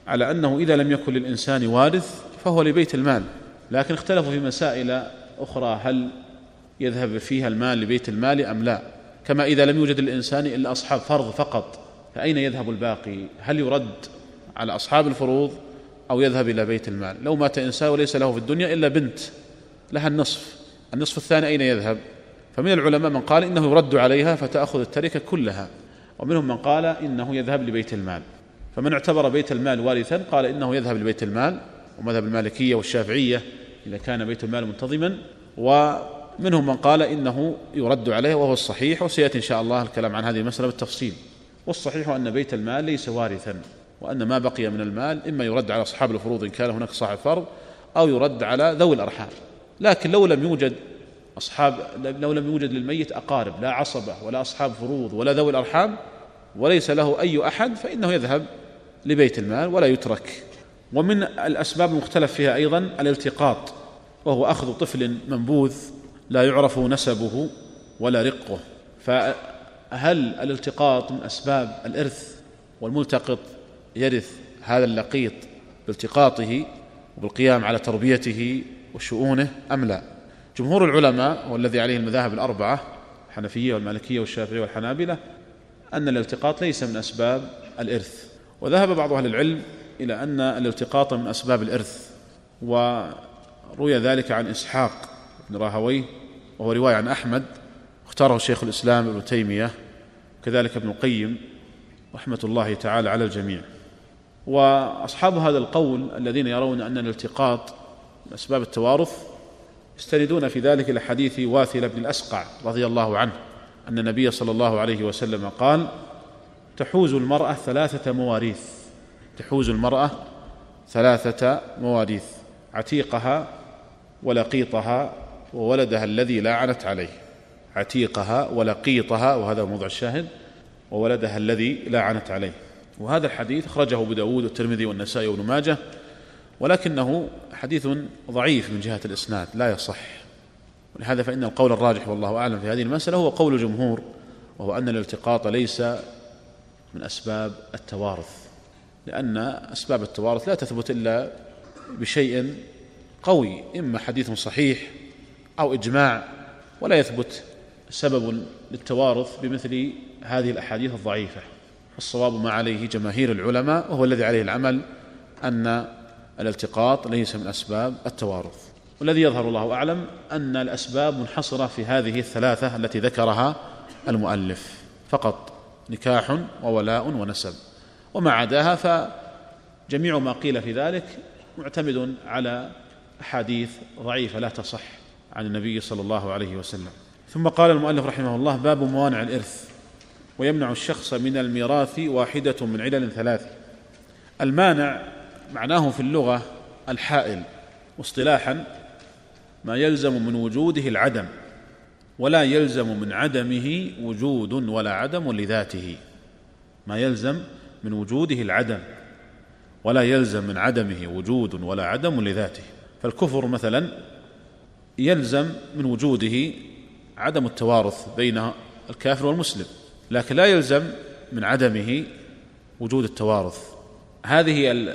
على أنه إذا لم يكن للإنسان وارث فهو لبيت المال. لكن اختلفوا في مسائل أخرى. هل يذهب فيها المال لبيت المال أم لا؟ كما إذا لم يوجد للإنسان إلا أصحاب فرض فقط. فأين يذهب الباقي؟ هل يرد على أصحاب الفروض أو يذهب إلى بيت المال؟ لو مات إنسان وليس له في الدنيا إلا بنت لها النصف. النصف الثاني أين يذهب؟ فمن العلماء من قال إنه يرد عليها فتأخذ التركة كلها ومنهم من قال إنه يذهب لبيت المال. فمن اعتبر بيت المال وارثا قال إنه يذهب لبيت المال ومذهب المالكية والشافعية إذا كان بيت المال منتظما. ومنهم من قال إنه يرد عليه وهو الصحيح وسيأتي إن شاء الله الكلام عن هذه المسألة بالتفصيل. والصحيح أن بيت المال ليس وارثا وأن ما بقي من المال إما يرد على أصحاب الفروض إن كان هناك صاحب فرض أو يرد على ذوي الأرحام. لكن لو لم يوجد أصحاب لو لم يوجد للميت أقارب لا عصبة ولا أصحاب فروض ولا ذوي الأرحام وليس له أي أحد فإنه يذهب لبيت المال ولا يترك. ومن الأسباب المختلف فيها أيضا الالتقاط وهو أخذ طفل منبوذ لا يعرف نسبه ولا رقه. فهل الالتقاط من أسباب الإرث والملتقط يرث هذا اللقيط بالتقاطه وبالقيام على تربيته وشؤونه أم لا؟ جمهور العلماء والذي عليه المذاهب الأربعة الحنفية والمالكية والشافعية والحنابلة أن الالتقاط ليس من أسباب الإرث. وذهب بعض أهل العلم إلى أن الالتقاط من أسباب الإرث وروي ذلك عن إسحاق بن راهويه وهو رواية عن أحمد اختاره شيخ الإسلام ابن تيمية كذلك ابن القيم رحمة الله تعالى على الجميع. وأصحاب هذا القول الذين يرون أن الالتقاط من أسباب التوارث يستندون في ذلك إلى حديث واثل بن الأسقع رضي الله عنه أن النبي صلى الله عليه وسلم قال تحوز المرأة ثلاثة مواريث تحوز المرأة ثلاثة مواريث عتيقها ولقيطها وولدها الذي لاعنت عليه. عتيقها ولقيطها وهذا موضع الشاهد وولدها الذي لا عنت عليه. وهذا الحديث أخرجه أبو داود والترمذي والنسائي وابن ماجه ولكنه حديث ضعيف من جهة الإسناد لا يصح. ولهذا فإن القول الراجح والله أعلم في هذه المسألة هو قول الجمهور وهو أن الالتقاط ليس من أسباب التوارث لأن أسباب التوارث لا تثبت إلا بشيء قوي إما حديث صحيح أو إجماع ولا يثبت سبب للتوارث بمثل هذه الأحاديث الضعيفة. الصواب ما عليه جماهير العلماء وهو الذي عليه العمل أن الالتقاط ليس من أسباب التوارث. والذي يظهر الله أعلم أن الأسباب منحصرة في هذه الثلاثة التي ذكرها المؤلف. فقط نكاح وولاء ونسب. وما عداها فجميع ما قيل في ذلك معتمد على أحاديث ضعيفة لا تصح عن النبي صلى الله عليه وسلم. ثم قال المؤلف رحمه الله باب موانع الإرث ويمنع الشخص من الميراث واحدة من علل ثلاث. المانع معناه في اللغة الحائل واصطلاحا ما يلزم من وجوده العدم ولا يلزم من عدمه وجود ولا عدم لذاته. ما يلزم من وجوده العدم ولا يلزم من عدمه وجود ولا عدم لذاته. فالكفر مثلا يلزم من وجوده عدم التوارث بين الكافر والمسلم لكن لا يلزم من عدمه وجود التوارث. هذه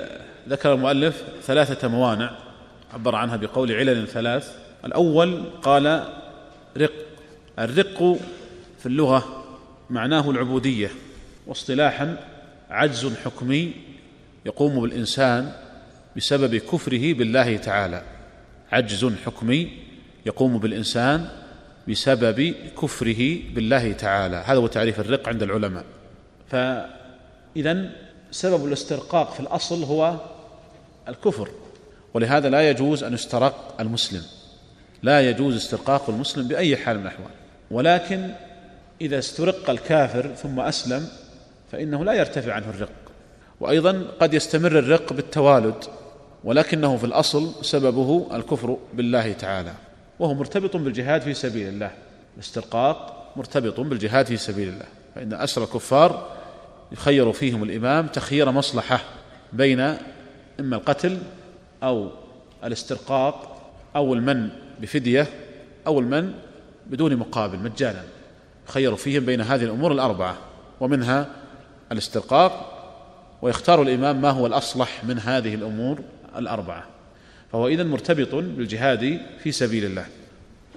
ذكر المؤلف ثلاثة موانع عبر عنها بقول علل ثلاث. الأول قال رق الرق في اللغة معناه العبودية واصطلاحا عجز حكمي يقوم بالإنسان بسبب كفره بالله تعالى. عجز حكمي يقوم بالإنسان بسبب كفره بالله تعالى. هذا هو تعريف الرق عند العلماء. فإذا سبب الاسترقاق في الأصل هو الكفر. ولهذا لا يجوز أن يسترق المسلم. لا يجوز استرقاق المسلم بأي حال من الأحوال. ولكن إذا استرق الكافر ثم أسلم فإنه لا يرتفع عنه الرق. وأيضا قد يستمر الرق بالتوالد ولكنه في الأصل سببه الكفر بالله تعالى. وهو مرتبط بالجهاد في سبيل الله الاسترقاق مرتبط بالجهاد في سبيل الله فإن أسر الكفار يخير فيهم الإمام تخيير مصلحة بين إما القتل أو الاسترقاق أو المن بفدية أو المن بدون مقابل مجانا يخير فيهم بين هذه الأمور الأربعة ومنها الاسترقاق ويختار الإمام ما هو الأصلح من هذه الأمور الأربعة. فهو إذن مرتبط بالجهاد في سبيل الله.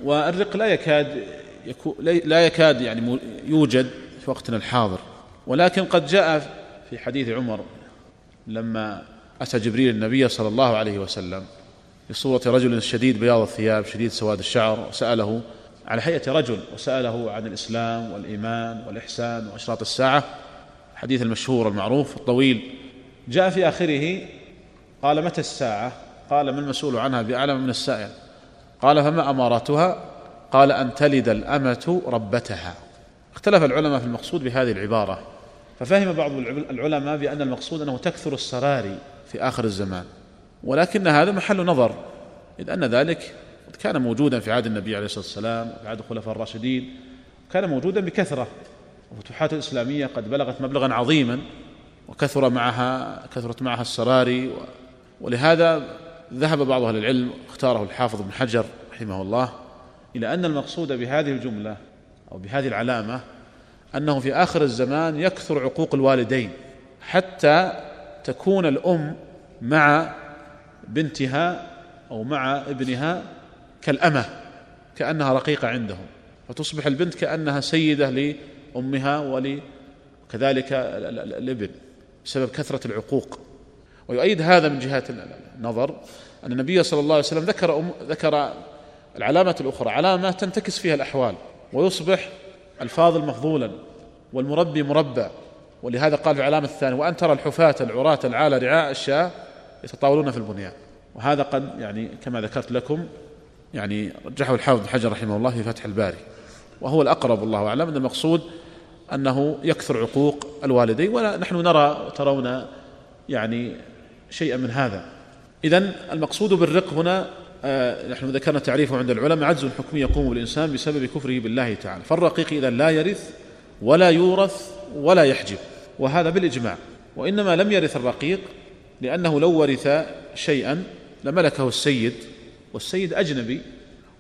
والرق لا يكاد يكو لا يكاد يعني يوجد في وقتنا الحاضر. ولكن قد جاء في حديث عمر لما أتى جبريل النبي صلى الله عليه وسلم بصورة رجل شديد بياض الثياب شديد سواد الشعر وسأله على هيئة رجل وسأله عن الإسلام والإيمان والإحسان وأشراط الساعة. الحديث المشهور المعروف الطويل. جاء في آخره قال متى الساعة؟ قال ما المسؤول عنها بأعلم من السائل؟ قال فما أماراتها قال أن تلد الأمة ربتها. اختلف العلماء في المقصود بهذه العبارة. ففهم بعض العلماء بأن المقصود أنه تكثر السراري في آخر الزمان. ولكن هذا محل نظر إذ أن ذلك كان موجودا في عهد النبي عليه الصلاة والسلام وفي عهد الخلفاء الراشدين كان موجودا بكثرة. الفتوحات الإسلامية قد بلغت مبلغا عظيما وكثر معها كثرت معها السراري ولهذا ذهب بعض أهل العلم اختاره الحافظ بن حجر رحمه الله إلى أن المقصود بهذه الجملة أو بهذه العلامة أنه في آخر الزمان يكثر عقوق الوالدين حتى تكون الأم مع بنتها أو مع ابنها كالأمة كأنها رقيقة عندهم فتصبح البنت كأنها سيدة لأمها وكذلك الابن بسبب كثرة العقوق. ويؤيد هذا من جهة النظر أن النبي صلى الله عليه وسلم ذكر أم ذكر العلامة الأخرى علامة تنتكس فيها الأحوال ويصبح الفاضل مفضولا والمربي مربى ولهذا قال في العلامة الثانية وأن ترى الحفاة العراة العالى رعاء الشاة يتطاولون في البنيان. وهذا قد يعني كما ذكرت لكم يعني رجحه الحافظ بن حجر رحمه الله في فتح الباري. وهو الأقرب والله أعلم أن المقصود أنه يكثر عقوق الوالدين ونحن نرى ترون يعني شيئا من هذا. إذا المقصود بالرق هنا آه نحن ذكرنا تعريفه عند العلماء عجز حكمي يقوم بالإنسان بسبب كفره بالله تعالى. فالرقيق إذا لا يرث ولا يورث ولا يحجب وهذا بالإجماع. وإنما لم يرث الرقيق لأنه لو ورث شيئا لملكه السيد والسيد أجنبي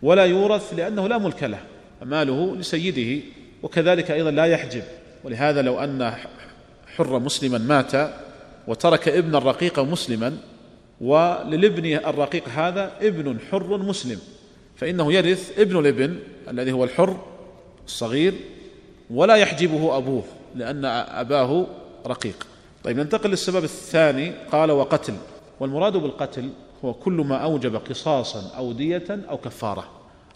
ولا يورث لأنه لا ملك له. ماله لسيده وكذلك أيضا لا يحجب. ولهذا لو أن حر مسلما مات وترك ابن الرقيق مسلما وللابن الرقيق هذا ابن حر مسلم فإنه يرث ابن الابن الذي هو الحر الصغير ولا يحجبه أبوه لأن أباه رقيق. طيب ننتقل للسبب الثاني قال وقتل. والمراد بالقتل هو كل ما أوجب قصاصا أو دية أو كفارة.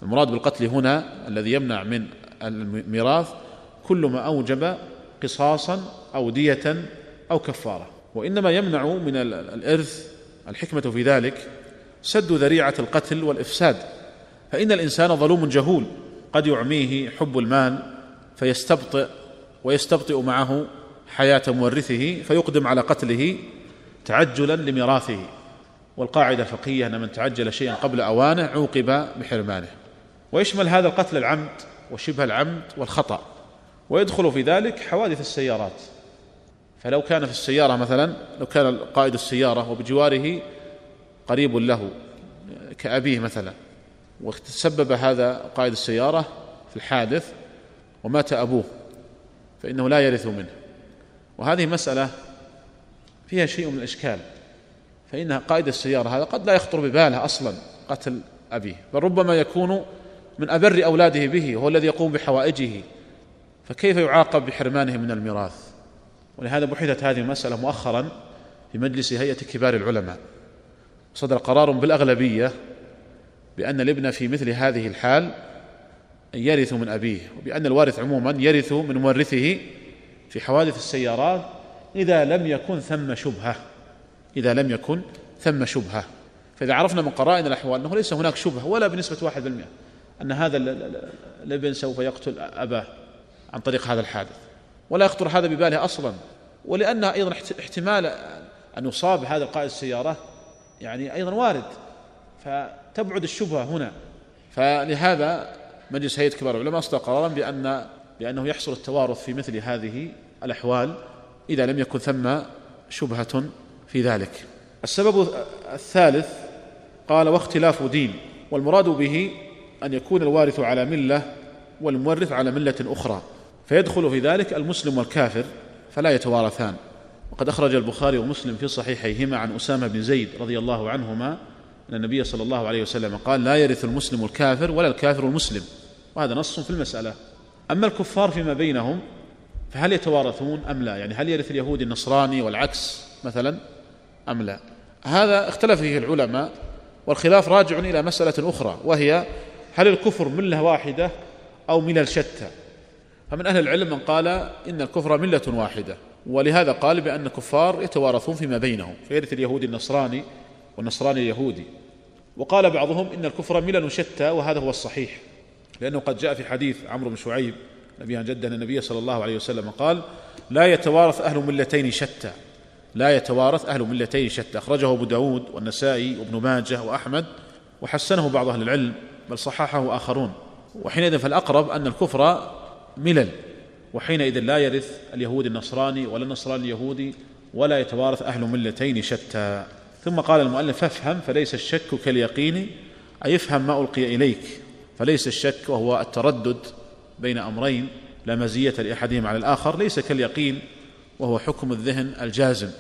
المراد بالقتل هنا الذي يمنع من الميراث كل ما أوجب قصاصا أو دية أو كفارة. وإنما يمنع من الإرث الحكمة في ذلك سد ذريعة القتل والإفساد. فإن الإنسان ظلوم جهول قد يعميه حب المال فيستبطئ ويستبطئ معه حياة مورثه فيقدم على قتله تعجلا لميراثه. والقاعدة الفقهية أن من تعجل شيئا قبل أوانه عوقب بحرمانه. ويشمل هذا القتل العمد وشبه العمد والخطأ ويدخل في ذلك حوادث السيارات. فلو كان في السيارة مثلا لو كان قائد السيارة وبجواره قريب له كأبيه مثلا وتسبب هذا قائد السيارة في الحادث ومات أبوه فإنه لا يرث منه. وهذه مسألة فيها شيء من الإشكال فإن قائد السيارة هذا قد لا يخطر بباله أصلا قتل أبيه بل ربما يكون من أبر أولاده به هو الذي يقوم بحوائجه فكيف يعاقب بحرمانه من الميراث؟ ولهذا بحثت هذه المسألة مؤخرا في مجلس هيئة كبار العلماء. صدر قرار بالأغلبية بأن الابن في مثل هذه الحال يرث من أبيه وبأن الوارث عموما يرث من مورثه في حوادث السيارات إذا لم يكن ثم شبهة إذا لم يكن ثم شبهة. فإذا عرفنا من قرائن الأحوال أنه ليس هناك شبهة ولا بنسبة واحد بالمئة أن هذا الابن سوف يقتل أباه عن طريق هذا الحادث. ولا يخطر هذا بباله أصلا. ولأن أيضا احتمال أن يصاب هذا القائد السيارة يعني أيضا وارد. فتبعد الشبهة هنا. فلهذا مجلس هيئة كبار العلماء أصدر قرارا بأن بأنه يحصل التوارث في مثل هذه الأحوال إذا لم يكن ثم شبهة في ذلك. السبب الثالث قال واختلاف دين. والمراد به أن يكون الوارث على ملة والمورث على ملة أخرى. فيدخل في ذلك المسلم والكافر فلا يتوارثان. وقد أخرج البخاري ومسلم في صحيحيهما عن أسامة بن زيد رضي الله عنهما أن النبي صلى الله عليه وسلم قال لا يرث المسلم الكافر ولا الكافر المسلم. وهذا نص في المسألة. أما الكفار فيما بينهم فهل يتوارثون أم لا؟ يعني هل يرث اليهودي النصراني والعكس مثلا أم لا؟ هذا اختلف فيه العلماء والخلاف راجع إلى مسألة أخرى وهي هل الكفر ملة واحدة أو ملل شتى؟ فمن أهل العلم من قال إن الكفر ملة واحدة ولهذا قال بأن الكفار يتوارثون فيما بينهم فيرث اليهودي النصراني والنصراني اليهودي. وقال بعضهم إن الكفر ملل شتى وهذا هو الصحيح لأنه قد جاء في حديث عمرو بن شعيب نبي عن جده النبي صلى الله عليه وسلم قال لا يتوارث أهل ملتين شتى لا يتوارث أهل ملتين شتى أخرجه أبو داود والنسائي وابن ماجه وأحمد وحسنه بعض أهل العلم بل صححه آخرون. وحينئذ فالأقرب أن الكفر ملل وحينئذ لا يرث اليهود النصراني ولا النصراني اليهودي ولا يتوارث أهل ملتين شتى. ثم قال المؤلف فافهم فليس الشك كاليقين أي افهم ما ألقي إليك. فليس الشك وهو التردد بين أمرين لا مزية لأحدهما على الآخر ليس كاليقين وهو حكم الذهن الجازم.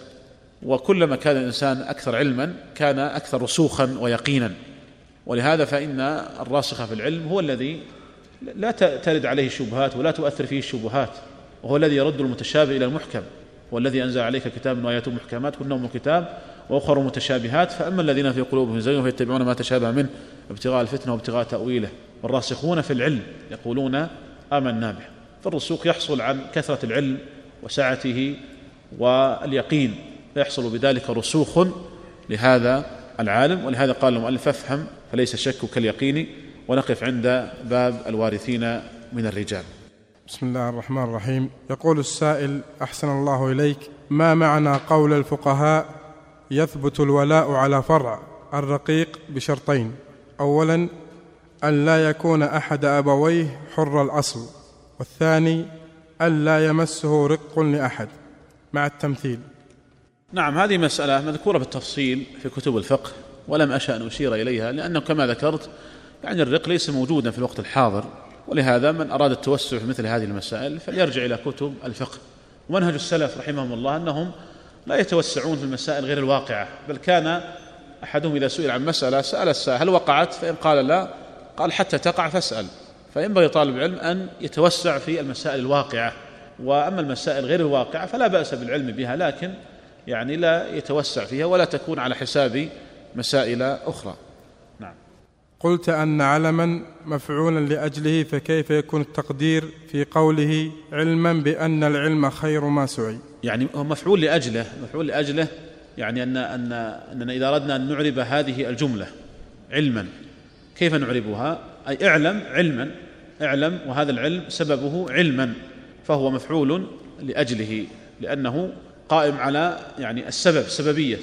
وكلما كان الإنسان أكثر علما كان أكثر رسوخا ويقينا. ولهذا فإن الراسخ في العلم هو الذي لا ترد عليه الشبهات ولا تؤثر فيه الشبهات. وهو الذي يرد المتشابه إلى المحكم. والذي أنزل عليك كتاب وآيات محكمات كن أم الكتاب وأخر متشابهات. فأما الذين في قلوبهم زيغ فيتبعون ما تشابه منه ابتغاء الفتنة وابتغاء تأويله. والراسخون في العلم يقولون آمنا به. فالرسوخ يحصل عن كثرة العلم وسعته واليقين. فيحصل بذلك رسوخ لهذا العالم. ولهذا قال المؤلف فافهم فليس الشك كاليقين ونقف عند باب الوارثين من الرجال. بسم الله الرحمن الرحيم. يقول السائل أحسن الله إليك. ما معنى قول الفقهاء يثبت الولاء على فرع الرقيق بشرطين؟ اولا أن لا يكون أحد أبويه حر الأصل. والثاني ألا يمسه رق لأحد. مع التمثيل. نعم هذه مسألة مذكورة بالتفصيل في كتب الفقه ولم أشأ أن أشير إليها لأنه كما ذكرت يعني الرق ليس موجودا في الوقت الحاضر ولهذا من أراد التوسع في مثل هذه المسائل فليرجع إلى كتب الفقه. ومنهج السلف رحمهم الله أنهم لا يتوسعون في المسائل غير الواقعة بل كان أحدهم إذا سئل عن مسألة سأل السائل هل وقعت؟ فإن قال لا. قال حتى تقع فاسأل. فينبغي طالب العلم أن يتوسع في المسائل الواقعة وأما المسائل غير الواقعة فلا بأس بالعلم بها لكن يعني لا يتوسع فيها ولا تكون على حساب مسائل أخرى. قلت أن علما مفعولا لأجله فكيف يكون التقدير في قوله علما بأن العلم خير ما سعي؟ يعني هو مفعول لأجله مفعول لأجله يعني أن أن أننا إذا أردنا أن نعرب هذه الجملة علما كيف نعربها؟ أي اعلم علما اعلم وهذا العلم سببه علما فهو مفعول لأجله لأنه قائم على يعني السبب سببية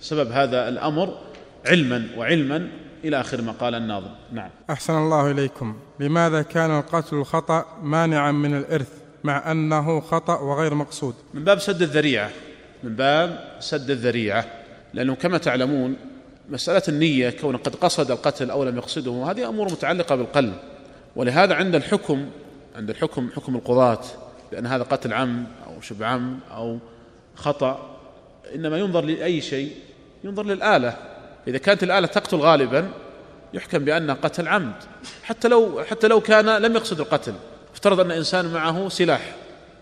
سبب هذا الأمر علما وعلما إلى آخر ما قال الناظم. نعم. أحسن الله إليكم. لماذا كان القتل الخطأ مانعا من الإرث مع أنه خطأ وغير مقصود؟ من باب سد الذريعة. من باب سد الذريعة. لأنه كما تعلمون مسألة النية كون قد قصد القتل أو لم يقصده هذه أمور متعلقة بالقلب. ولهذا عند الحكم عند الحكم حكم القضاة بأن هذا قتل عمد أو شبه عمد أو خطأ إنما ينظر لأي شيء ينظر للآلة. إذا كانت الآلة تقتل غالبا يحكم بأنها قتل عمد. حتى لو حتى لو كان لم يقصد القتل افترض أن إنسان معه سلاح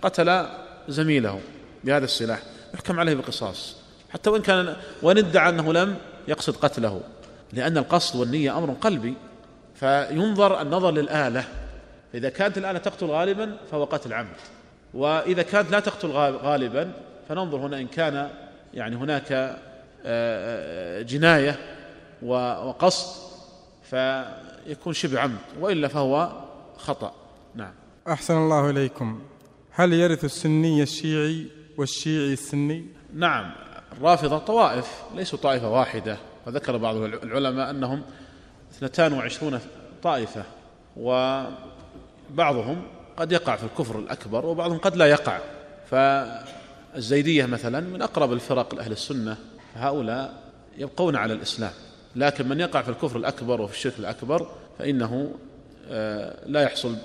قتل زميله بهذا السلاح يحكم عليه بالقصاص حتى وإن كان وإن ادعى أنه لم يقصد قتله لأن القصد والنية أمر قلبي. فينظر النظر للآلة. إذا كانت الآلة تقتل غالبا فهو قتل عمد. وإذا كانت لا تقتل غالبا فننظر هنا إن كان يعني هناك جناية وقصد فيكون شبه عمد وإلا فهو خطأ. نعم. أحسن الله إليكم. هل يرث السني الشيعي والشيعي السني؟ نعم. الرافضة طوائف ليسوا طائفة واحدة. وذكر بعض العلماء أنهم 22 طائفة وبعضهم قد يقع في الكفر الأكبر وبعضهم قد لا يقع. فالزيدية مثلا من أقرب الفرق لأهل السنة. هؤلاء يبقون على الإسلام لكن من يقع في الكفر الأكبر وفي الشرك الأكبر فإنه آه، لا يحصل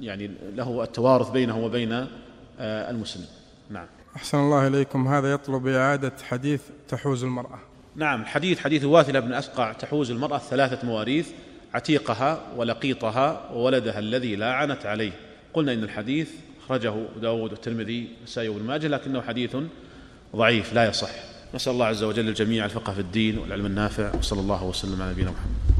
يعني له التوارث بينه وبين آه، المسلم نعم. أحسن الله إليكم. هذا يطلب إعادة حديث تحوز المرأة. نعم حديث حديث واثلة بن أسقع تحوز المرأة ثلاثة مواريث عتيقها ولقيطها وولدها الذي لا عنت عليه. قلنا إن الحديث أخرجه داود والترمذي والنسائي وابن ماجه لكنه حديث ضعيف لا يصح. نسأل الله عز وجل الجميع الفقه في الدين والعلم النافع وصلى الله وسلم على نبينا محمد.